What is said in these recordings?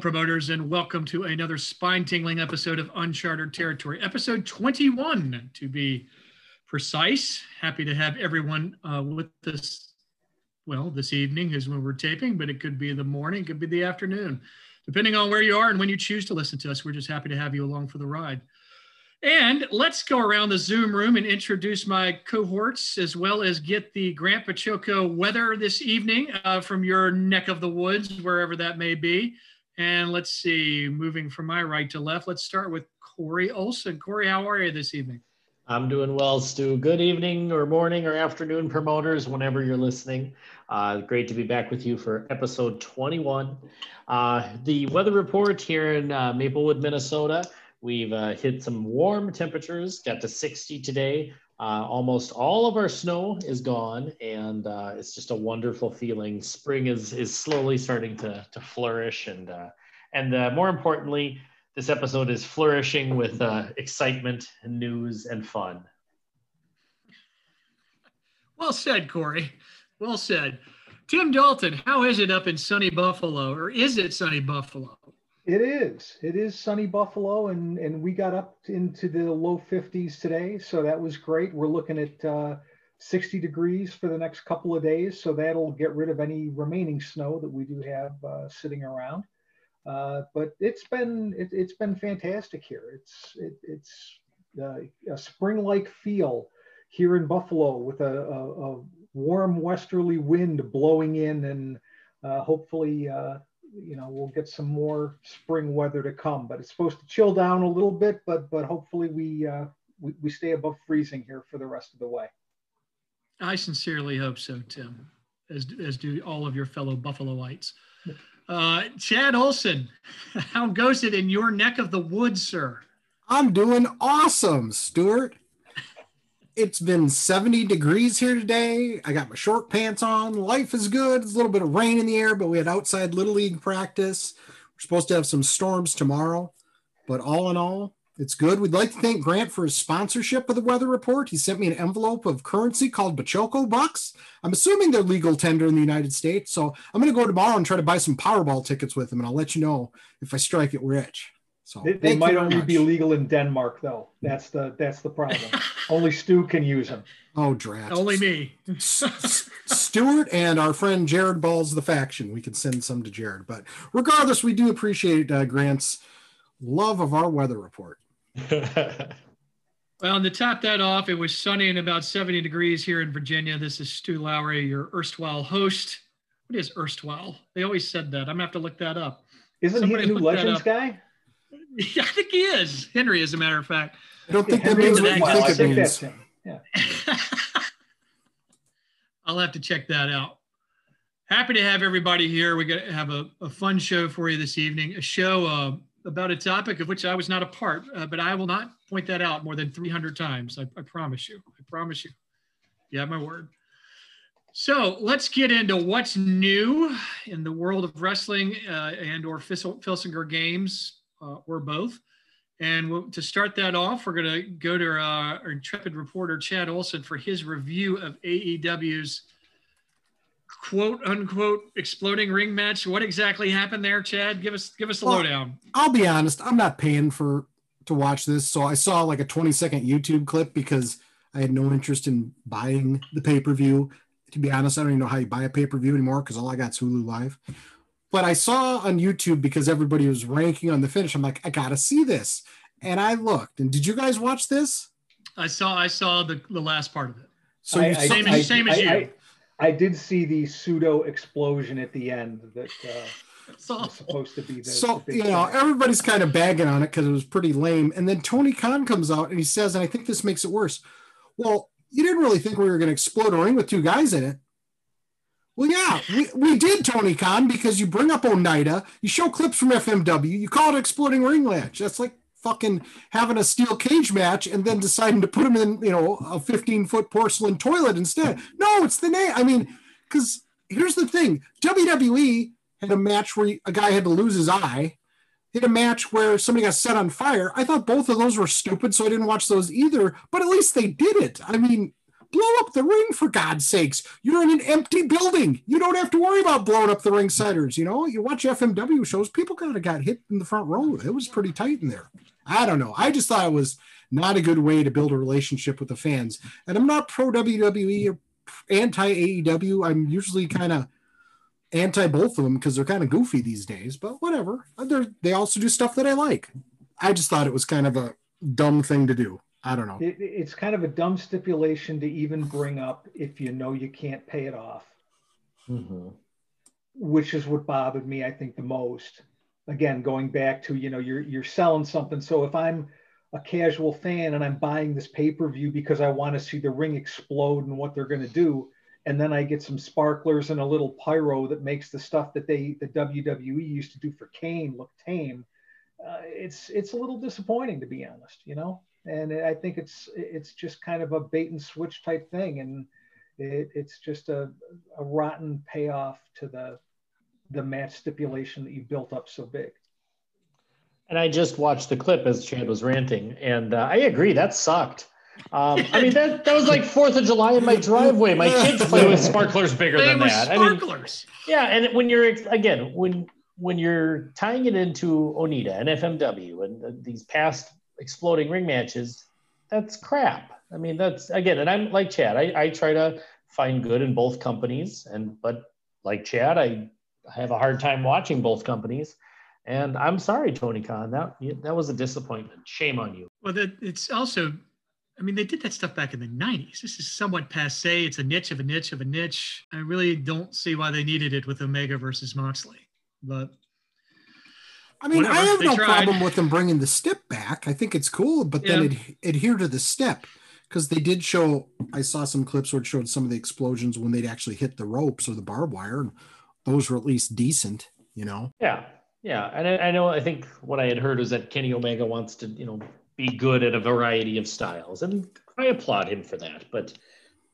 Promoters, and welcome to another spine tingling episode of Uncharted Territory, episode 21 to be precise. Happy to have everyone uh, with us. Well, this evening is when we're taping, but it could be the morning, could be the afternoon, depending on where you are and when you choose to listen to us. We're just happy to have you along for the ride. And let's go around the Zoom room and introduce my cohorts as well as get the Grant Baciocco weather this evening uh, from your neck of the woods, wherever that may be. And let's see, moving from my right to left, let's start with Corey Olson. Corey, how are you this evening? I'm doing well, Stu. Good evening or morning or afternoon, promoters, whenever you're listening. Uh, great to be back with you for episode 21. Uh, the weather report here in uh, Maplewood, Minnesota. We've uh, hit some warm temperatures, got to 60 today. Uh, almost all of our snow is gone, and uh, it's just a wonderful feeling. Spring is is slowly starting to to flourish, and and uh, more importantly, this episode is flourishing with uh, excitement, news, and fun. Well said, Corey. Well said. Tim Dalton, how is it up in sunny Buffalo, or is it sunny Buffalo? It is. It is sunny Buffalo, and and we got up into the low 50s today, so that was great. We're looking at uh, 60 degrees for the next couple of days, so that'll get rid of any remaining snow that we do have uh, sitting around. Uh, but it's been it, has been fantastic here. It's it, it's uh, a spring-like feel here in Buffalo with a, a, a warm westerly wind blowing in, and uh, hopefully uh, you know we'll get some more spring weather to come. But it's supposed to chill down a little bit but but hopefully we uh, we, we stay above freezing here for the rest of the way. I sincerely hope so tim as, as do all of your fellow buffaloites uh, chad olson how goes it in your neck of the woods sir i'm doing awesome stuart it's been 70 degrees here today. I got my short pants on. Life is good. There's a little bit of rain in the air, but we had outside little league practice. We're supposed to have some storms tomorrow, but all in all, it's good. We'd like to thank Grant for his sponsorship of the weather report. He sent me an envelope of currency called Baciocco bucks. I'm assuming they're legal tender in the United States. So I'm going to go tomorrow and try to buy some Powerball tickets with him, and I'll let you know if I strike it rich. So they, they might only much. be legal in Denmark, though. That's the that's the problem. only Stu can use them. Oh, drat! Only me. Stuart and our friend Jared Balls the faction. We can send some to Jared, but regardless, we do appreciate uh, Grant's love of our weather report. well, and to top that off, it was sunny and about 70 degrees here in Virginia. This is Stu Lowry, your erstwhile host. What is erstwhile? They always said that. I'm gonna have to look that up. Isn't Somebody he a new Legends guy? Yeah, I think he is. Henry, as a matter of fact. I don't think that means what you think it means. Yeah. I'll have to check that out. Happy to have everybody here. We're going to have a, a fun show for you this evening, a show uh, about a topic of which I was not a part, uh, but I will not point that out more than 300 times. I, I promise you. I promise you. You have my word. So let's get into what's new in the world of wrestling uh, and or Filsinger games uh, or both. And we'll, to start that off, we're going to go to uh, our intrepid reporter Chad Olson for his review of AEW's quote unquote exploding ring match. What exactly happened there, Chad? Give us give us a well, lowdown. I'll be honest, I'm not paying for to watch this, so I saw like a 20 second YouTube clip because I had no interest in buying the pay per view. To be honest, I don't even know how you buy a pay per view anymore because all I got is Hulu Live. But I saw on YouTube because everybody was ranking on the finish. I'm like, I gotta see this, and I looked. And did you guys watch this? I saw. I saw the, the last part of it. So I, same, I, as, same I, as you. I, did see the pseudo explosion at the end that uh, was supposed to be the. So the you know, everybody's kind of bagging on it because it was pretty lame. And then Tony Khan comes out and he says, and I think this makes it worse. Well, you didn't really think we were going to explode a ring with two guys in it. Well, yeah, we, we did, Tony Khan, because you bring up Onita, you show clips from FMW, you call it exploding ring match. That's like fucking having a steel cage match and then deciding to put him in, you know, a 15 foot porcelain toilet instead. No, it's the name. I mean, because here's the thing WWE had a match where a guy had to lose his eye, hit a match where somebody got set on fire. I thought both of those were stupid, so I didn't watch those either, but at least they did it. I mean, blow up the ring for God's sakes. You're in an empty building. You don't have to worry about blowing up the ringsiders. You know, you watch FMW shows, people kind of got hit in the front row. It was pretty tight in there. I don't know. I just thought it was not a good way to build a relationship with the fans. And I'm not pro WWE or anti AEW. I'm usually kind of anti both of them because they're kind of goofy these days, but whatever. They're, they also do stuff that I like. I just thought it was kind of a dumb thing to do. I don't know. It, it's kind of a dumb stipulation to even bring up if you know you can't pay it off, Mm-hmm. which is what bothered me, I think, the most. Again, going back to you know you're you're selling something. So if I'm a casual fan and I'm buying this pay per view because I want to see the ring explode and what they're going to do, and then I get some sparklers and a little pyro that makes the stuff that they the WWE used to do for Kane look tame. Uh, it's it's a little disappointing to be honest, you know. And I think it's it's just kind of a bait and switch type thing, and it, it's just a, a rotten payoff to the the match stipulation that you built up so big. And I just watched the clip as Chad was ranting, and uh, I agree that sucked. Um, I mean that that was like Fourth of July in my driveway. My kids play with sparklers bigger They than were that. I mean, sparklers. yeah, and when you're again when when you're tying it into Onita and FMW and these past exploding ring matches, that's crap. I mean that's again, and I'm like Chad. I, I try to find good in both companies, and but like Chad, I have a hard time watching both companies. And I'm sorry, Tony Khan. That that was a disappointment. Shame on you. Well, that it's also, I mean, they did that stuff back in the 90s. This is somewhat passe. It's a niche of a niche of a niche. I really don't see why they needed it with Omega versus Moxley. But I mean, I have they no tried. problem with them bringing the step back. I think it's cool, but then Yeah. ad- adhere to the step because they did show. I saw some clips where it showed some of the explosions when they'd actually hit the ropes or the barbed wire, and those were at least decent. You know, Yeah, yeah, and I, I know. I think what I had heard was that Kenny Omega wants to, you know, be good at a variety of styles, and I applaud him for that. But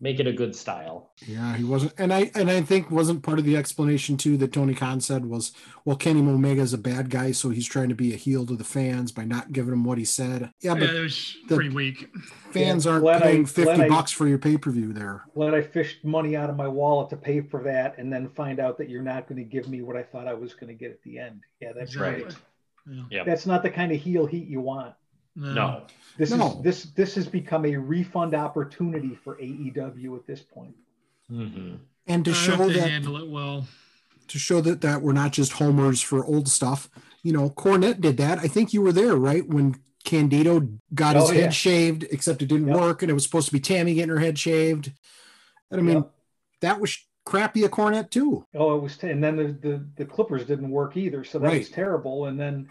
make it a good style. yeah, he wasn't, and I and I think wasn't part of the explanation too that Tony Khan said was, well, Kenny Omega is a bad guy, so he's trying to be a heel to the fans by not giving them what he said. Yeah, yeah, but it was the- pretty weak. fans Yeah, aren't glad I- paying glad fifty I- bucks for your pay per view there. Glad I fished money out of my wallet to pay for that, and then find out that you're not going to give me what I thought I was going to get at the end. Yeah, that's Exactly. right. Yeah. Yeah. That's not the kind of heel heat you want. No, This No. is this this has become a refund opportunity for AEW at this point. hmm And to I show that handle it well. to show that that we're not just homers for old stuff. You know, Cornette did that. I think you were there, right? When Candido got his Oh, head shaved, except it didn't Yep. work, and it was supposed to be Tammy getting her head shaved. And I mean, Yep. that was crappy a Cornette too. Oh, it was, and then the, the the Clippers didn't work either, so that was terrible. And then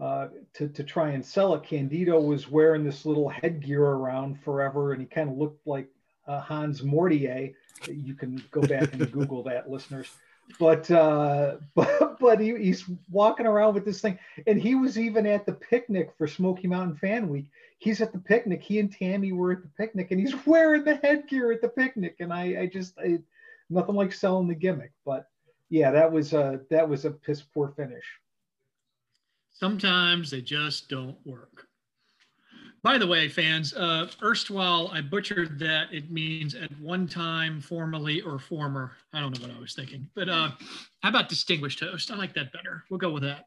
uh, to to try and sell it, Candido was wearing this little headgear around forever, and he kind of looked like uh, Hans Mortier. You can go back and Google that, listeners. But uh, but but he, he's walking around with this thing, and he was even at the picnic for Smoky Mountain Fan Week. He's at the picnic. He and Tammy were at the picnic, and he's wearing the headgear at the picnic. And I I just I, nothing like selling the gimmick, but yeah, that was a that was a piss poor finish. Sometimes they just don't work. By the way, fans, uh, erstwhile, I butchered that. It means at one time, formerly, or former. I don't know what I was thinking. But uh, how about distinguished host? I like that better. We'll go with that.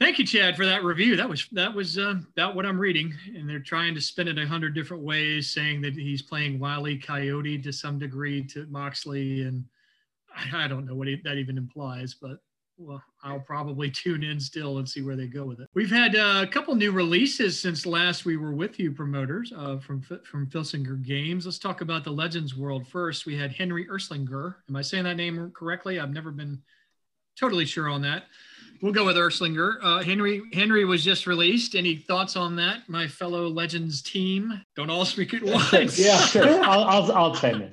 Thank you, Chad, for that review. That was that was uh, about what I'm reading, and they're trying to spin it a hundred different ways, saying that he's playing Wiley. Coyote to some degree to Moxley, and I, I don't know what he, that even implies, but well, I'll probably tune in still and see where they go with it. We've had uh, a couple new releases since last we were with you, promoters uh, from from Filsinger Games. Let's talk about the Legends World first. We had Henry Irslinger. Am I saying that name correctly? I've never been totally sure on that. We'll go with Irslinger. Uh, Henry Henry was just released. Any thoughts on that, my fellow Legends team? Don't all speak at once. Yeah. sure. I'll, I'll, I'll chime in.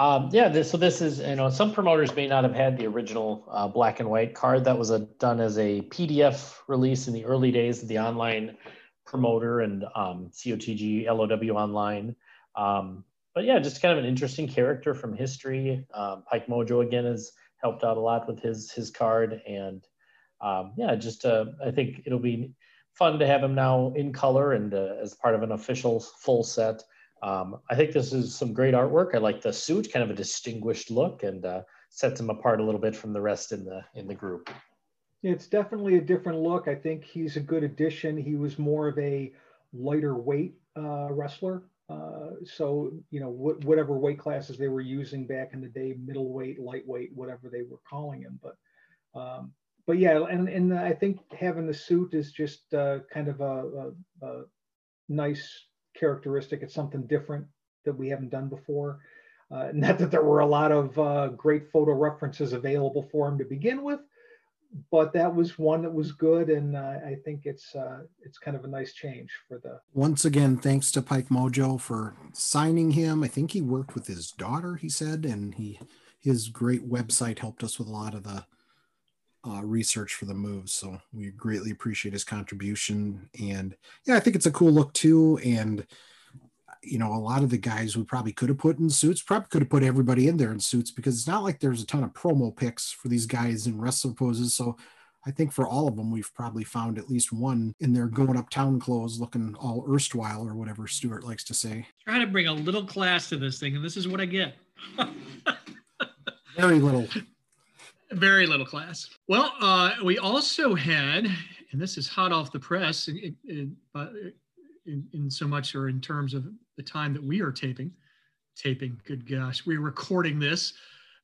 Um, yeah, this, so this is, you know, some promoters may not have had the original uh, black and white card that was a, done as a PDF release in the early days of the online promoter and um, COTG LOW online. Um, but yeah, just kind of an interesting character from history. Um, Pike Mojo again has helped out a lot with his his card, and um, yeah, just uh, I think it'll be fun to have him now in color and uh, as part of an official full set Um, I think this is some great artwork. I like the suit, kind of a distinguished look, and uh, sets him apart a little bit from the rest in the in the group. It's definitely a different look. I think he's a good addition. He was more of a lighter weight uh, wrestler. Uh, so, you know, wh- whatever weight classes they were using back in the day, middleweight, lightweight, whatever they were calling him. But, um, but yeah, and, and I think having the suit is just uh, kind of a, a, a nice characteristic. It's something different that we haven't done before. Uh, not that there were a lot of uh, great photo references available for him to begin with, but that was one that was good, and uh, I think it's uh, it's kind of a nice change for the. Once again, thanks to Pike Mojo for signing him. I think he worked with his daughter. He said, and he his great website helped us with a lot of the uh, research for the moves. So we greatly appreciate his contribution. And yeah, I think it's a cool look too. And you know, a lot of the guys we probably could have put in suits, probably could have put everybody in there in suits because it's not like there's a ton of promo picks for these guys in wrestler poses. So I think for all of them, we've probably found at least one in their going uptown clothes looking all erstwhile or whatever Stuart likes to say. Try to bring a little class to this thing, and this is what I get. Very little. Very little class. Well, uh, we also had, and this is hot off the press, in, in, in, so much or in terms of the time that we are taping, taping, good gosh, we're recording this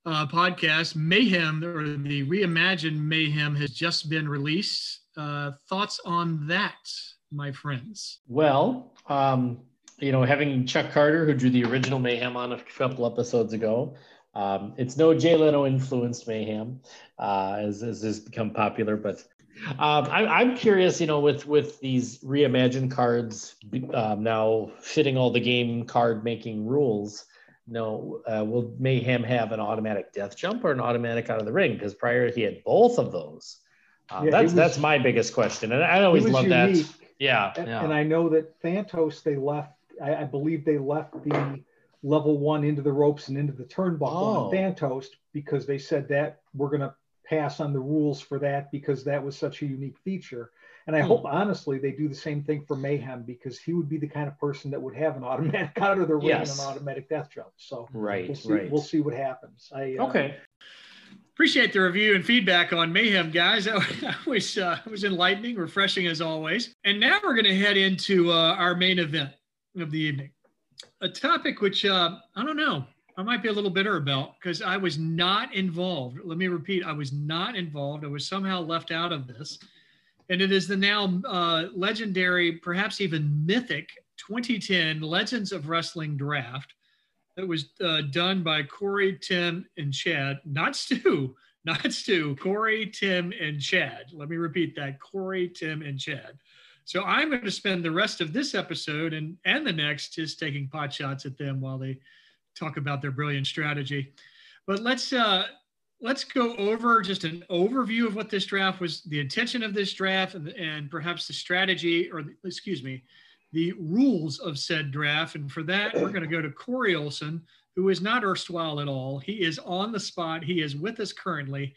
uh, podcast. Mayhem or the Reimagined Mayhem has just been released. Uh, thoughts on that, my friends? Well, um, you know, having Chuck Carter, who drew the original Mayhem on a couple episodes ago, um, it's no Jay Leno influenced mayhem, uh, as, as has become popular. But um, I, am curious, you know, with with these reimagined cards um, now fitting all the game card making rules. No, uh, will Mayhem have an automatic death jump or an automatic out of the ring? Because prior he had both of those. Um, yeah, that's was, that's my biggest question, and I always love that. Yeah, and, yeah, and I know that Thantos they left. I, I believe they left the level one into the ropes and into the turnbuckle oh. on Thantos because they said that we're going to pass on the rules for that because that was such a unique feature. And I hmm. hope honestly they do the same thing for Mayhem because he would be the kind of person that would have an automatic out of the ring yes. and an automatic death jump. So right, we'll see, right. We'll see what happens. I, uh, okay. Appreciate the review and feedback on Mayhem, guys. That was uh, was enlightening, refreshing as always. And now we're going to head into uh, our main event of the evening a topic which uh, I don't know. I might be a little bitter about because I was not involved. Let me repeat: I was not involved. I was somehow left out of this, and it is the now uh, legendary, perhaps even mythic, 2010 Legends of Wrestling Draft that was uh, done by Corey, Tim, and Chad. Not Stu, not Stu. Corey, Tim, and Chad. Let me repeat that: Corey, Tim, and Chad. So I'm going to spend the rest of this episode and, and the next just taking pot shots at them while they talk about their brilliant strategy. But let's uh, let's go over just an overview of what this draft was, the intention of this draft, and, and perhaps the strategy, or the, excuse me, the rules of said draft. And for that, we're going to go to Corey Olson, who is not erstwhile at all. He is on the spot. He is with us currently.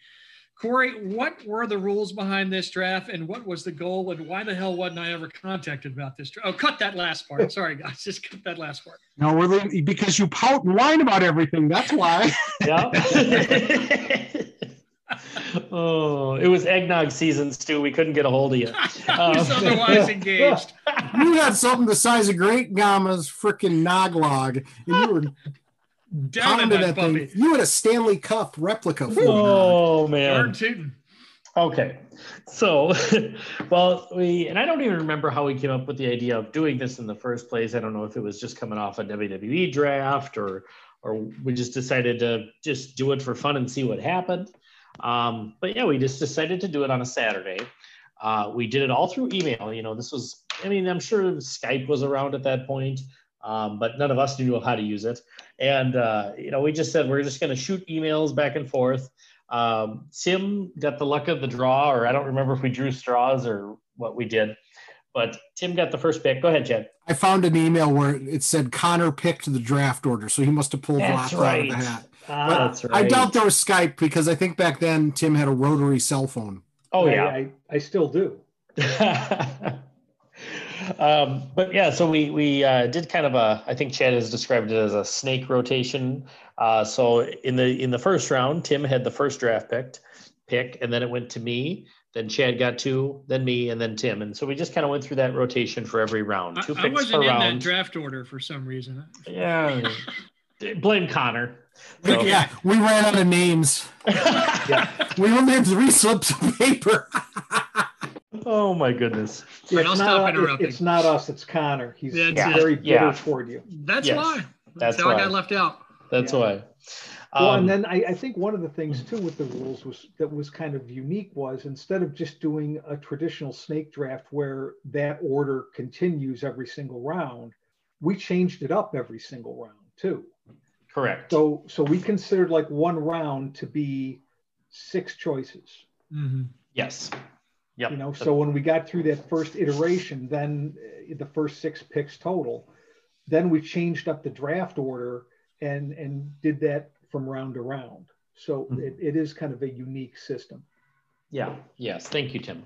Corey, what were the rules behind this draft and what was the goal and why the hell wasn't I ever contacted about this draft? Oh, cut that last part. Sorry, guys. Just cut that last part. No, we're leaving, because you pout and whine about everything. That's why. yeah. oh, it was eggnog season, Stu. We couldn't get a hold of you. Um, otherwise engaged. You had something the size of Great Gama's freaking noglog, and you were down in that, that thing. You had a Stanley Cup replica. For Oh man. Okay. So, well, we, and I don't even remember how we came up with the idea of doing this in the first place. I don't know if it was just coming off a WWE draft or, or we just decided to just do it for fun and see what happened. Um, but yeah, we just decided to do it on a Saturday. Uh, we did it all through email. You know, this was, I mean, I'm sure Skype was around at that point um, but none of us knew how to use it. And uh, you know, we just said we're just going to shoot emails back and forth. Um, Tim got the luck of the draw, or I don't remember if we drew straws or what we did, but Tim got the first pick. Go ahead, Chad. I found an email where it said Connor picked the draft order, so he must have pulled that's right. out of the hat. Ah, that's right. I doubt there was Skype because I think back then Tim had a rotary cell phone. Oh yeah, I, I, I still do. um, but yeah, so we we uh, did kind of a. I think Chad has described it as a snake rotation. Uh, so in the in the first round, Tim had the first draft picked pick, and then it went to me. Then Chad got two, then me, and then Tim. And so we just kind of went through that rotation for every round. Two I, I wasn't per in round. that draft order for some reason. Yeah. Blame Connor. So- Yeah, we ran out of names. We only had three slips of paper. Oh my goodness. Right, I'll it's, stop not, interrupting. it's not us, it's Connor. He's, That's he's it. very bitter Yeah. toward you. That's Yes, why. that's That's, how I got left out. That's Yeah. why. Well, Um, and then I, I think one of the things too with the rules was that was kind of unique was instead of just doing a traditional snake draft where that order continues every single round, we changed it up every single round too. correct. So so we considered like one round to be six choices. Mhm. yes. Yep. You know, so when we got through that first iteration, then uh, the first six picks total, then we changed up the draft order and and did that from round to round. So Mhm. it, it is kind of a unique system. Yeah, yes. Thank you, Tim.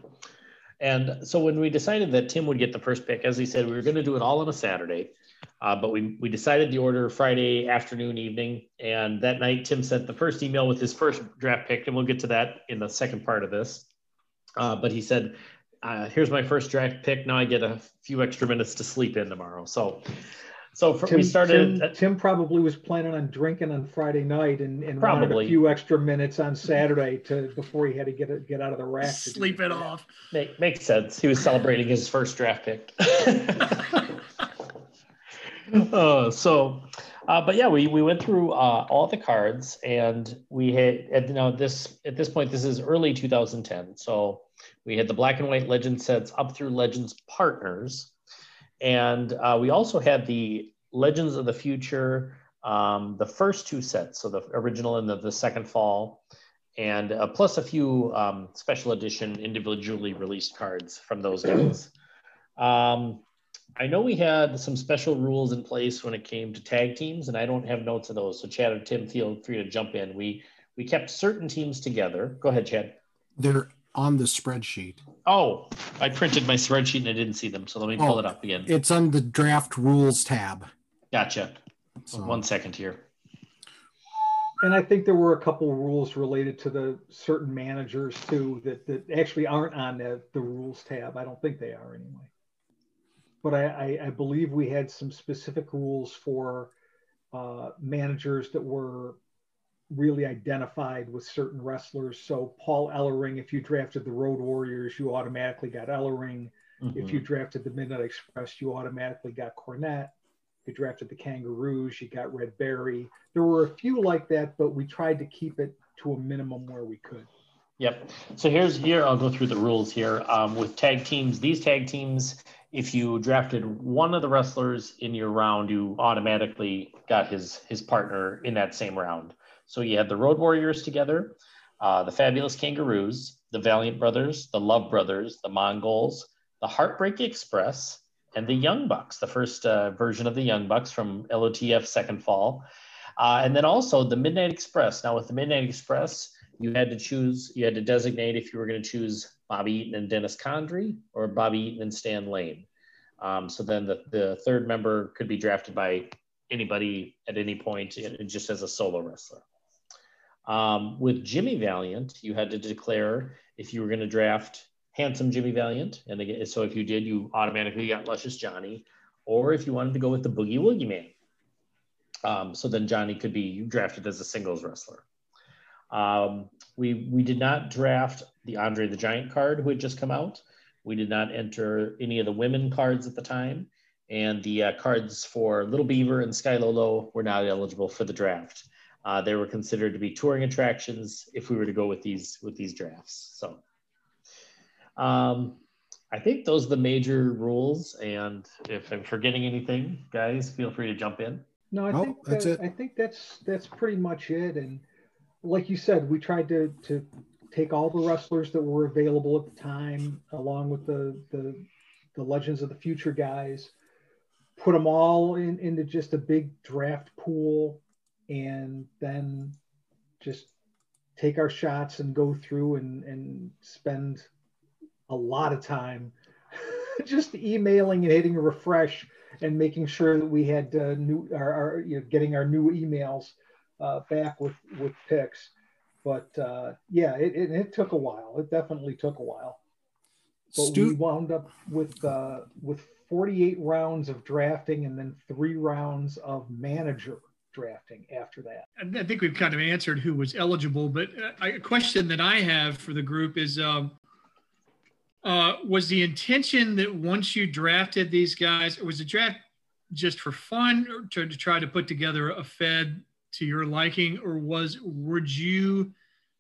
And so when we decided that Tim would get the first pick, as he said, we were going to do it all on a Saturday. Uh, but we, we decided the order Friday afternoon, evening. And that night, Tim sent the first email with his first draft pick. And we'll get to that in the second part of this. Uh, but he said, uh, here's my first draft pick. Now I get a few extra minutes to sleep in tomorrow. So, so for, Tim, we started. Tim, Tim probably was planning on drinking on Friday night and, and wanted Probably. a few extra minutes on Saturday to before he had to get it, get out of the rack. Sleep it off. Make, makes sense. He was celebrating his first draft pick. uh, so, uh, but yeah, we, we went through uh, all the cards and we had, at, now this, at this point, this is early 2010. So we had the black and white legend sets up through legends partners. And uh, we also had the legends of the future, um, the first two sets. So the original and the, the second fall and uh, plus a few um, special edition individually released cards from those guys. Um, I know we had some special rules in place when it came to tag teams, and I don't have notes of those. So Chad or Tim, feel free to jump in. We we kept certain teams together. Go ahead, Chad. They're on the spreadsheet. Oh, I printed my spreadsheet and I didn't see them, so let me pull Oh, it up again. It's on the draft rules tab. Gotcha. So, One second here. And I think there were a couple rules related to the certain managers too that, that actually aren't on the, the rules tab. I don't think they are anyway. But I, I, I believe we had some specific rules for uh, managers that were really identified with certain wrestlers. So Paul Ellering, if you drafted the Road Warriors, you automatically got Ellering. If Mhm. you drafted the Midnight Express, you automatically got Cornette. If you drafted the Kangaroos, you got Red Berry. There were a few like that, but we tried to keep it to a minimum where we could. Yep. So here's here. I'll go through the rules here um, with tag teams. These tag teams, if you drafted one of the wrestlers in your round, you automatically got his his partner in that same round. So you had the Road Warriors together, uh, the Fabulous Kangaroos, the Valiant Brothers, the Love Brothers, the Mongols, the Heartbreak Express, and the Young Bucks, the first uh, version of the Young Bucks from LOTF Second Fall. Uh, and then also the Midnight Express. Now, with the Midnight Express, you had to choose, you had to designate if you were going to choose Bobby Eaton and Dennis Condrey or Bobby Eaton and Stan Lane. Um, so then the, the third member could be drafted by anybody at any point, just as a solo wrestler. Um, with Jimmy Valiant, you had to declare if you were going to draft handsome Jimmy Valiant. And again, so if you did, you automatically got Luscious Johnny. Or if you wanted to go with the Boogie Woogie Man. Um, so then Johnny could be drafted as a singles wrestler. Um, we, we did not draft the Andre the Giant card who had just come out. We did not enter any of the women cards at the time. And the uh, cards for Little Beaver and Sky Low Low were not eligible for the draft. Uh, they were considered to be touring attractions if we were to go with these with these drafts. So um, I think those are the major rules. And if I'm forgetting anything, guys, feel free to jump in. No, I Nope, think that's that, it. I think that's that's pretty much it. And like you said, we tried to to take all the wrestlers that were available at the time, along with the the, the Legends of the Future guys, put them all in, into just a big draft pool, and then just take our shots and go through and and spend a lot of time just emailing and hitting refresh and making sure that we had uh, new our, our you know, getting our new emails uh, back with with picks. But uh, yeah, it, it, it, took a while. It definitely took a while. But Stu- we wound up with uh, with 48 rounds of drafting and then three rounds of manager drafting after that. I think we've kind of answered who was eligible, but uh, a question that I have for the group is um, uh, was the intention that once you drafted these guys, was the draft just for fun or to, to try to put together a Fed to your liking, or was would you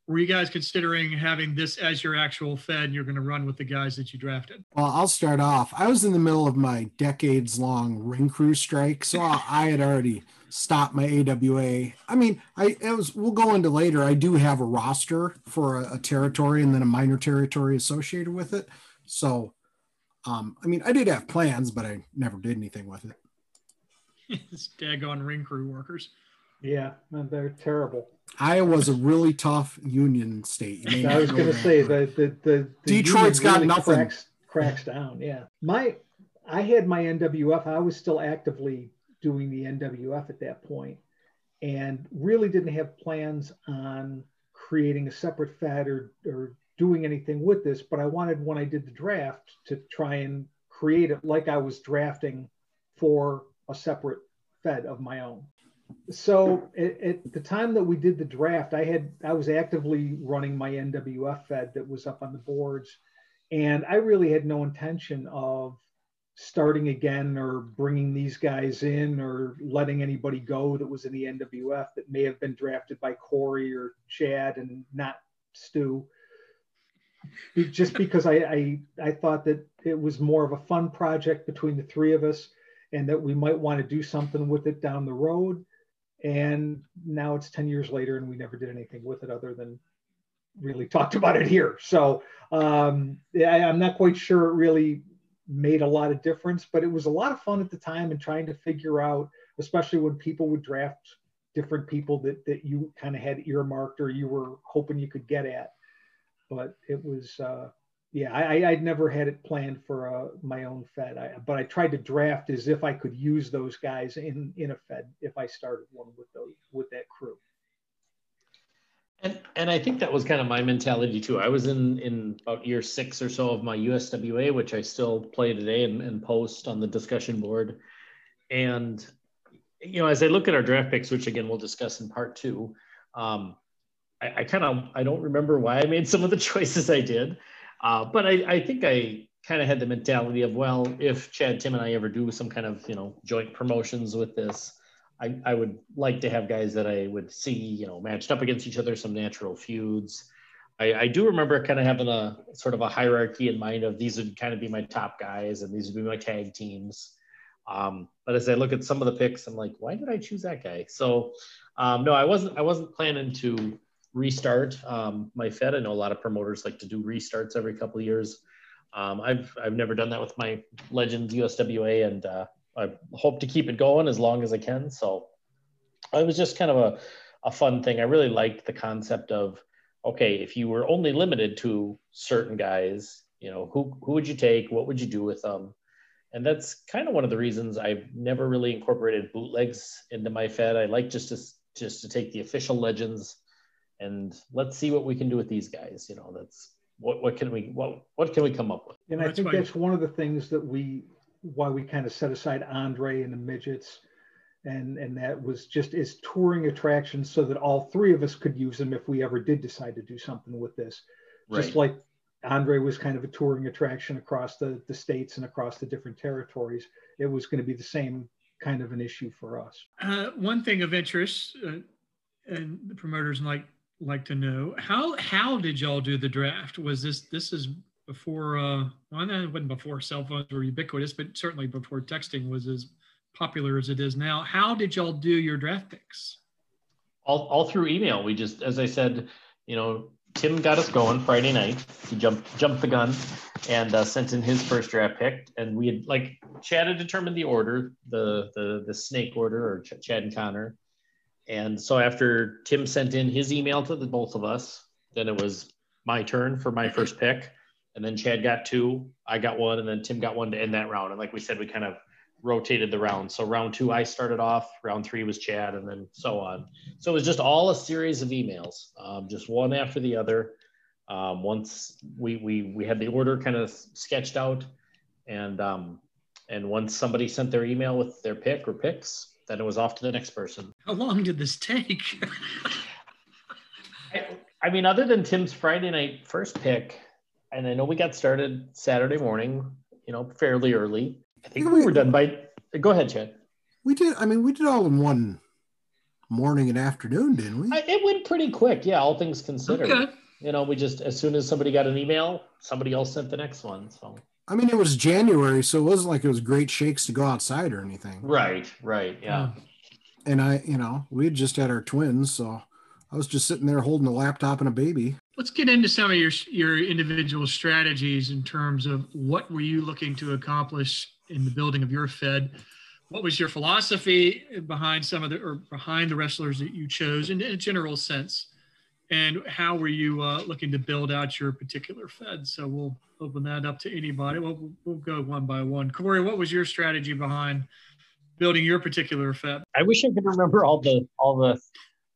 were you guys considering having this as your actual Fed and you're going to run with the guys that you drafted? Well, I'll start off. I was in the middle of my decades long ring crew strike, so I had already stopped my AWA. I mean, I it was we'll go into later. I do have a roster for a, a territory and then a minor territory associated with it. So, um, I mean, I did have plans, but I never did anything with it. it's daggone ring crew workers. Yeah, they're terrible. Iowa's a really tough union state. I was going to say that the, the, the, Detroit's got really nothing. Cracks, cracks down. Yeah, my I had my NWF. I was still actively doing the NWF at that point, and really didn't have plans on creating a separate Fed or or doing anything with this. But I wanted when I did the draft to try and create it like I was drafting for a separate Fed of my own so at, at, the time that we did the draft, I had I was actively running my NWF Fed that was up on the boards, and I really had no intention of starting again or bringing these guys in or letting anybody go that was in the NWF that may have been drafted by Corey or Chad and not Stu. Just because I, I I thought that it was more of a fun project between the three of us, and that we might want to do something with it down the road and now it's 10 years later and we never did anything with it other than really talked about it here. So um, I, i'm not quite sure it really made a lot of difference but it was a lot of fun at the time and trying to figure out especially when people would draft different people that, that you kind of had earmarked or you were hoping you could get at. But it was uh, yeah, I, I'd never had it planned for uh, my own Fed, I, but I tried to draft as if I could use those guys in in a Fed if I started one with those with that crew. And and I think that was kind of my mentality too. I was in in about year six or so of my USWA, which I still play today and, and post on the discussion board. And you know, as I look at our draft picks, which again we'll discuss in part two, um, I, I kind of I don't remember why I made some of the choices I did. Uh, but I, I think I kind of had the mentality of, well, if Chad, Tim, and I ever do some kind of, you know, joint promotions with this, I, I would like to have guys that I would see, you know, matched up against each other, some natural feuds. I, I do remember kind of having a sort of a hierarchy in mind of these would kind of be my top guys and these would be my tag teams. Um, but as I look at some of the picks, I'm like, why did I choose that guy? So um, no, I wasn't. I wasn't planning to restart um, my Fed. I know a lot of promoters like to do restarts every couple of years. Um, I've I've never done that with my Legends USWA, and uh, I hope to keep it going as long as I can. So it was just kind of a, a fun thing. I really liked the concept of okay, if you were only limited to certain guys, you know, who who would you take? What would you do with them? And that's kind of one of the reasons I've never really incorporated bootlegs into my Fed. I like just to just to take the official legends and let's see what we can do with these guys. You know, that's what what can we what what can we come up with? And I think that's one of the things that we why we kind of set aside Andre and the midgets and and that was just as touring attractions so that all three of us could use them if we ever did decide to do something with this right. just like andre was kind of a touring attraction across the the states and across the different territories it was going to be the same kind of an issue for us uh, one thing of interest uh, and the promoters like like to know how how did y'all do the draft? Was this this is before uh well it wasn't before cell phones were ubiquitous, but certainly before texting was as popular as it is now. How did y'all do your draft picks? All, all through email. We just, as I said, you know, Tim got us going Friday night. He jumped jumped the gun and uh, sent in his first draft pick. And we had like Chad had determined the order, the the the snake order, or Ch- Chad and Connor. And so after Tim sent in his email to the both of us, then it was my turn for my first pick. and then Chad got two, I got one, and then Tim got one to end that round. And like we said, we kind of rotated the round. So round two, I started off. Round three was Chad, and then so on. So it was just all a series of emails, um, just one after the other. Um, once we we we had the order kind of sketched out, and um, and once somebody sent their email with their pick or picks, then it was off to the next person. How long did this take? I, I mean, other than Tim's Friday night first pick, and I know we got started Saturday morning, you know, fairly early. I think we were done by. Go ahead, Chad. We did. I mean, we did all in one morning and afternoon, didn't we? I, it went pretty quick. Yeah, all things considered. Okay. You know, we just as soon as somebody got an email, somebody else sent the next one. So. I mean, it was January, so it wasn't like it was great shakes to go outside or anything. Right. Right. Yeah. Hmm. And I, you know, we had just had our twins, so I was just sitting there holding a laptop and a baby. Let's get into some of your your individual strategies in terms of what were you looking to accomplish in the building of your Fed. What was your philosophy behind some of the or behind the wrestlers that you chose in, in a general sense? And how were you uh, looking to build out your particular Fed? So we'll open that up to anybody. We'll, we'll go one by one. Corey, what was your strategy behind building your particular Fed? I wish I could remember all the all the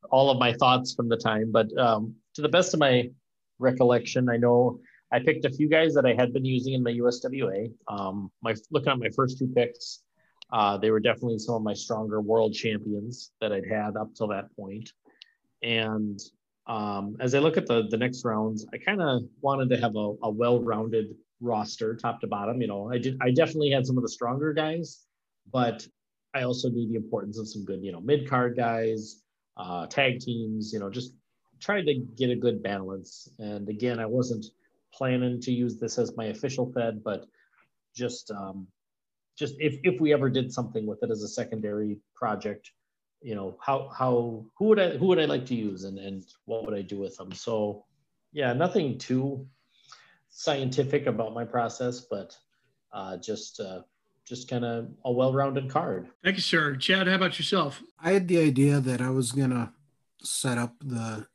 all of my thoughts from the time, but um, to the best of my recollection, I know I picked a few guys that I had been using in my USWA. Um, my looking at my first two picks, uh, they were definitely some of my stronger world champions that I'd had up till that. And um, as I look at the the next rounds, I kind of wanted to have a, a well-rounded roster, top to bottom. You know, I did I definitely had some of the stronger guys, but I also knew the importance of some good, you know, mid card guys, uh, tag teams. You know, just tried to get a good balance. And again, I wasn't planning to use this as my official Fed, but just um, just if if we ever did something with it as a secondary project, you know how how who would I who would I like to use and and what would I do with them? So yeah, nothing too scientific about my process, but uh, just uh, just kind of a well-rounded card. Thank you, sir. Chad, how about yourself? I had the idea that I was gonna set up the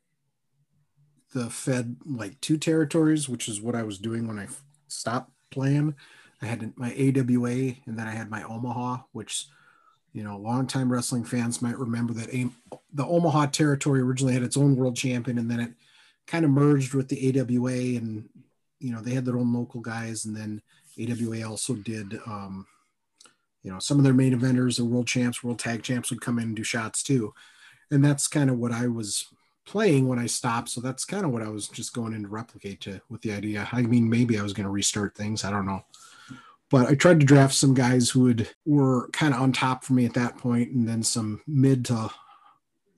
the Fed like two territories, which is what I was doing when I stopped playing. I had my AWA and then I had my Omaha, which you know, longtime wrestling fans might remember that the Omaha territory originally had its own world champion, and then it kind of merged with the AWA, and you know, they had their own local guys, and then AWA also did, um, you know, some of their main eventers, the world champs, world tag champs would come in and do shots too, and that's kind of what I was playing when I stopped. So that's kind of what I was just going in to replicate to with the idea. I mean, maybe I was going to restart things. I don't know but I tried to draft some guys who would were kind of on top for me at that point, and then some mid to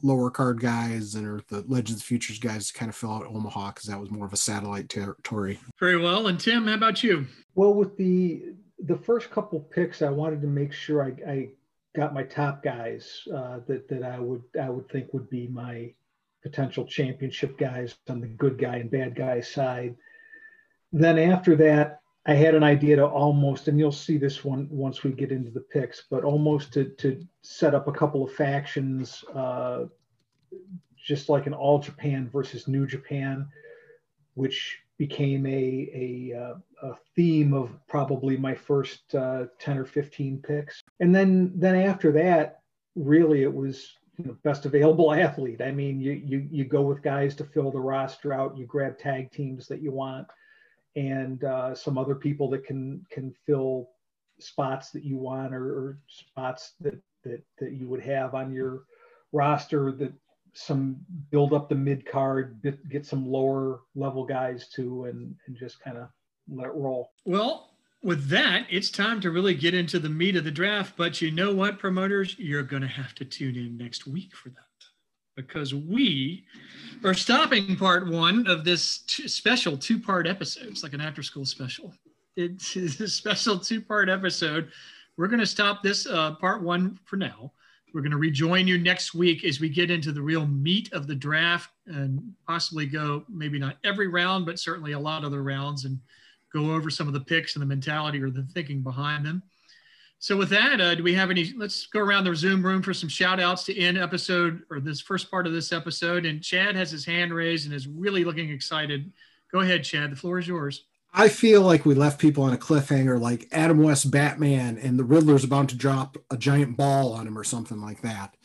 lower card guys and or the Legends Futures guys to kind of fill out Omaha because that was more of a satellite territory. Very well. And Tim, how about you? Well, with the the first couple picks, I wanted to make sure I, I got my top guys uh, that that I would I would think would be my potential championship guys on the good guy and bad guy side. Then after that, I had an idea to almost, and you'll see this one once we get into the picks, but almost to, to set up a couple of factions, uh, just like an All Japan versus New Japan, which became a, a, uh, a theme of probably my first uh, 10 or 15 picks. And then, then after that, really it was you know, best available athlete. I mean, you, you, you go with guys to fill the roster out, you grab tag teams that you want and uh, some other people that can can fill spots that you want or, or, spots that, that that you would have on your roster that some build up the mid card get some lower level guys too and and just kind of let it roll. Well with that it's time to really get into the meat of the draft but you know what promoters? You're going to have to tune in next week for that because we are stopping part one of this special two part episode. It's like an after school special. It's a special two part episode. We're going to stop this uh, part one for now. We're going to rejoin you next week as we get into the real meat of the draft and possibly go maybe not every round, but certainly a lot of the rounds and go over some of the picks and the mentality or the thinking behind them. So with that, uh, do we have any? Let's go around the Zoom room for some shout outs to end episode or this first part of this episode. And Chad has his hand raised and is really looking excited. Go ahead, Chad. The floor is yours. I feel like we left people on a cliffhanger, like Adam West Batman, and the Riddler's about to drop a giant ball on him or something like that.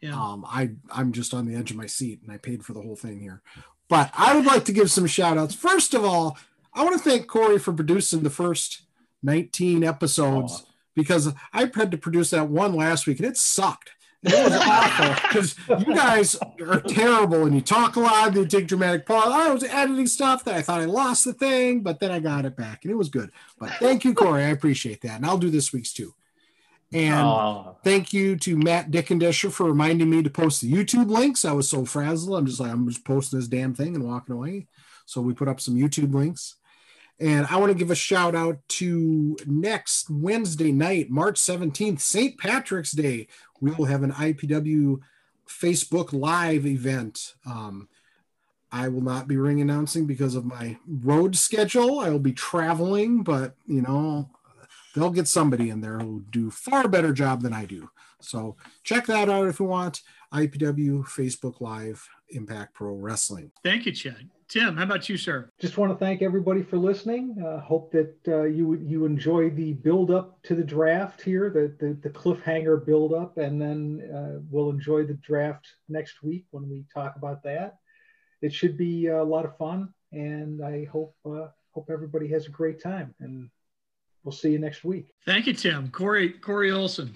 Yeah. Um, I I'm just on the edge of my seat, and I paid for the whole thing here. But I would like to give some shout outs. First of all, I want to thank Corey for producing the first 19 episodes oh. Because I had to produce that one last week and it sucked. It was awful because you guys are terrible and you talk a lot and you take dramatic pause. I was editing stuff that I thought I lost the thing, but then I got it back and it was good. But thank you, Corey. I appreciate that. And I'll do this week's too. And oh. thank you to Matt Dickendisher for reminding me to post the YouTube links. I was so frazzled. I'm just like, I'm just posting this damn thing and walking away. So we put up some YouTube links. And I want to give a shout out to next Wednesday night, March 17th, St. Patrick's Day. We will have an IPW Facebook Live event. Um, I will not be ring announcing because of my road schedule. I will be traveling, but you know, they'll get somebody in there who'll do far better job than I do. So check that out if you want. IPW Facebook Live Impact Pro Wrestling. Thank you, Chad. Tim, how about you, sir? Just want to thank everybody for listening. Uh, hope that uh, you you enjoy the build up to the draft here, the the, the cliffhanger build up, and then uh, we'll enjoy the draft next week when we talk about that. It should be a lot of fun, and I hope uh, hope everybody has a great time. And we'll see you next week. Thank you, Tim. Corey Corey Olson.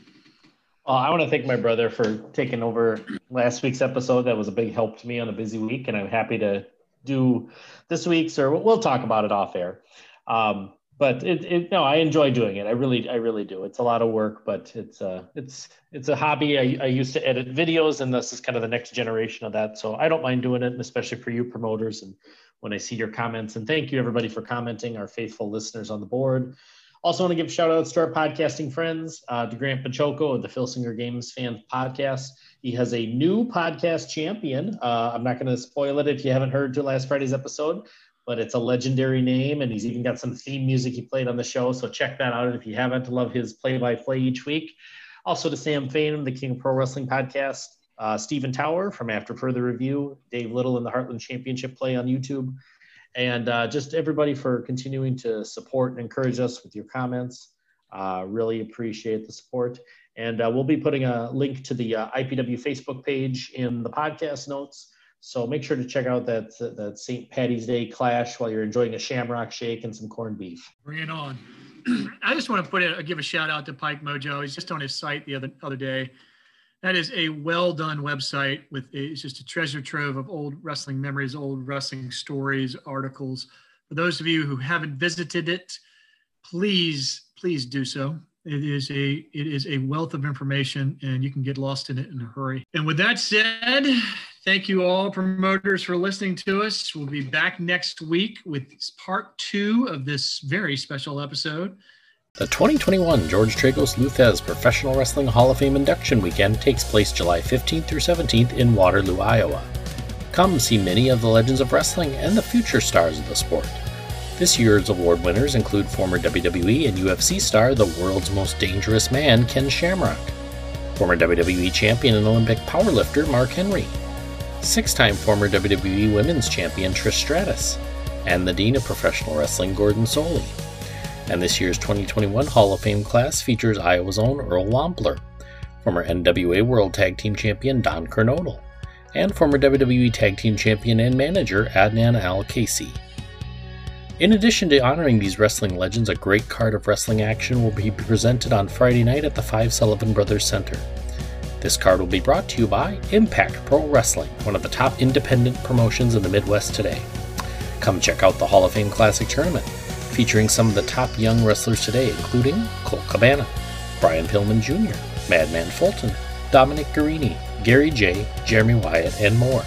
Uh, I want to thank my brother for taking over last week's episode. That was a big help to me on a busy week, and I'm happy to do this week's, or we'll talk about it off air. Um, but it, it, no, I enjoy doing it. I really, I really do. It's a lot of work, but it's a, uh, it's, it's a hobby. I, I used to edit videos, and this is kind of the next generation of that. So I don't mind doing it, and especially for you promoters. And when I see your comments, and thank you everybody for commenting, our faithful listeners on the board. Also, want to give shout outs to our podcasting friends, uh, to Grant Pacheco of the Filsinger Games Fan Podcast. He has a new podcast champion. Uh, I'm not going to spoil it if you haven't heard to last Friday's episode, but it's a legendary name, and he's even got some theme music he played on the show. So check that out if you haven't. Love his play by play each week. Also to Sam Fain, the King of Pro Wrestling podcast, uh, Stephen Tower from After Further Review, Dave Little in the Heartland Championship play on YouTube, and uh, just everybody for continuing to support and encourage us with your comments. Uh, really appreciate the support. And uh, we'll be putting a link to the uh, IPW Facebook page in the podcast notes. So make sure to check out that that St. Patty's Day clash while you're enjoying a Shamrock Shake and some corned beef. Bring it on! I just want to put it, give a shout out to Pike Mojo. He's just on his site the other other day. That is a well done website with it's just a treasure trove of old wrestling memories, old wrestling stories, articles. For those of you who haven't visited it, please please do so. It is a it is a wealth of information, and you can get lost in it in a hurry. And with that said, thank you all promoters for listening to us. We'll be back next week with part two of this very special episode. The 2021 George Tragos Lou Professional Wrestling Hall of Fame induction weekend takes place July 15th through 17th in Waterloo, Iowa. Come see many of the legends of wrestling and the future stars of the sport. This year's award winners include former WWE and UFC star, the world's most dangerous man, Ken Shamrock, former WWE champion and Olympic powerlifter, Mark Henry, six time former WWE Women's Champion, Trish Stratus, and the Dean of Professional Wrestling, Gordon Solie. And this year's 2021 Hall of Fame class features Iowa's own Earl Wampler, former NWA World Tag Team Champion Don Kernodle, and former WWE Tag Team Champion and manager Adnan Al-Kaissie. In addition to honoring these wrestling legends, a great card of wrestling action will be presented on Friday night at the Five Sullivan Brothers Center. This card will be brought to you by Impact Pro Wrestling, one of the top independent promotions in the Midwest today. Come check out the Hall of Fame Classic Tournament, featuring some of the top young wrestlers today, including Colt Cabana, Brian Pillman Jr., Madman Fulton, Dominic Garrini, Gary J., Jeremy Wyatt, and more.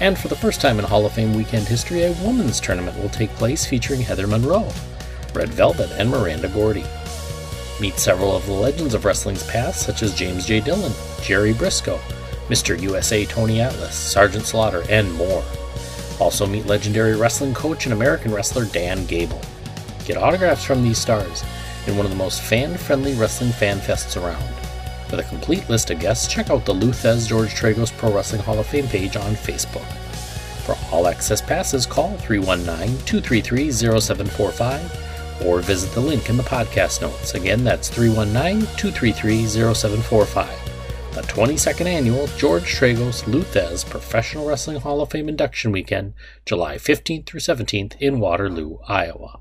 And for the first time in Hall of Fame weekend history, a women's tournament will take place featuring Heather Monroe, Red Velvet, and Miranda Gordy. Meet several of the legends of wrestling's past, such as James J. Dillon, Jerry Brisco, Mr. USA Tony Atlas, Sergeant Slaughter, and more. Also meet legendary wrestling coach and American wrestler Dan Gable. Get autographs from these stars in one of the most fan-friendly wrestling fan fests around. For the complete list of guests, check out the Lou Thesz George Tragos Pro Wrestling Hall of Fame page on Facebook. For all access passes, call 319 233 0745 or visit the link in the podcast notes. Again, that's 319 233 0745. The 22nd annual George Tragos Lou Thesz Professional Wrestling Hall of Fame induction weekend, July 15th through 17th in Waterloo, Iowa.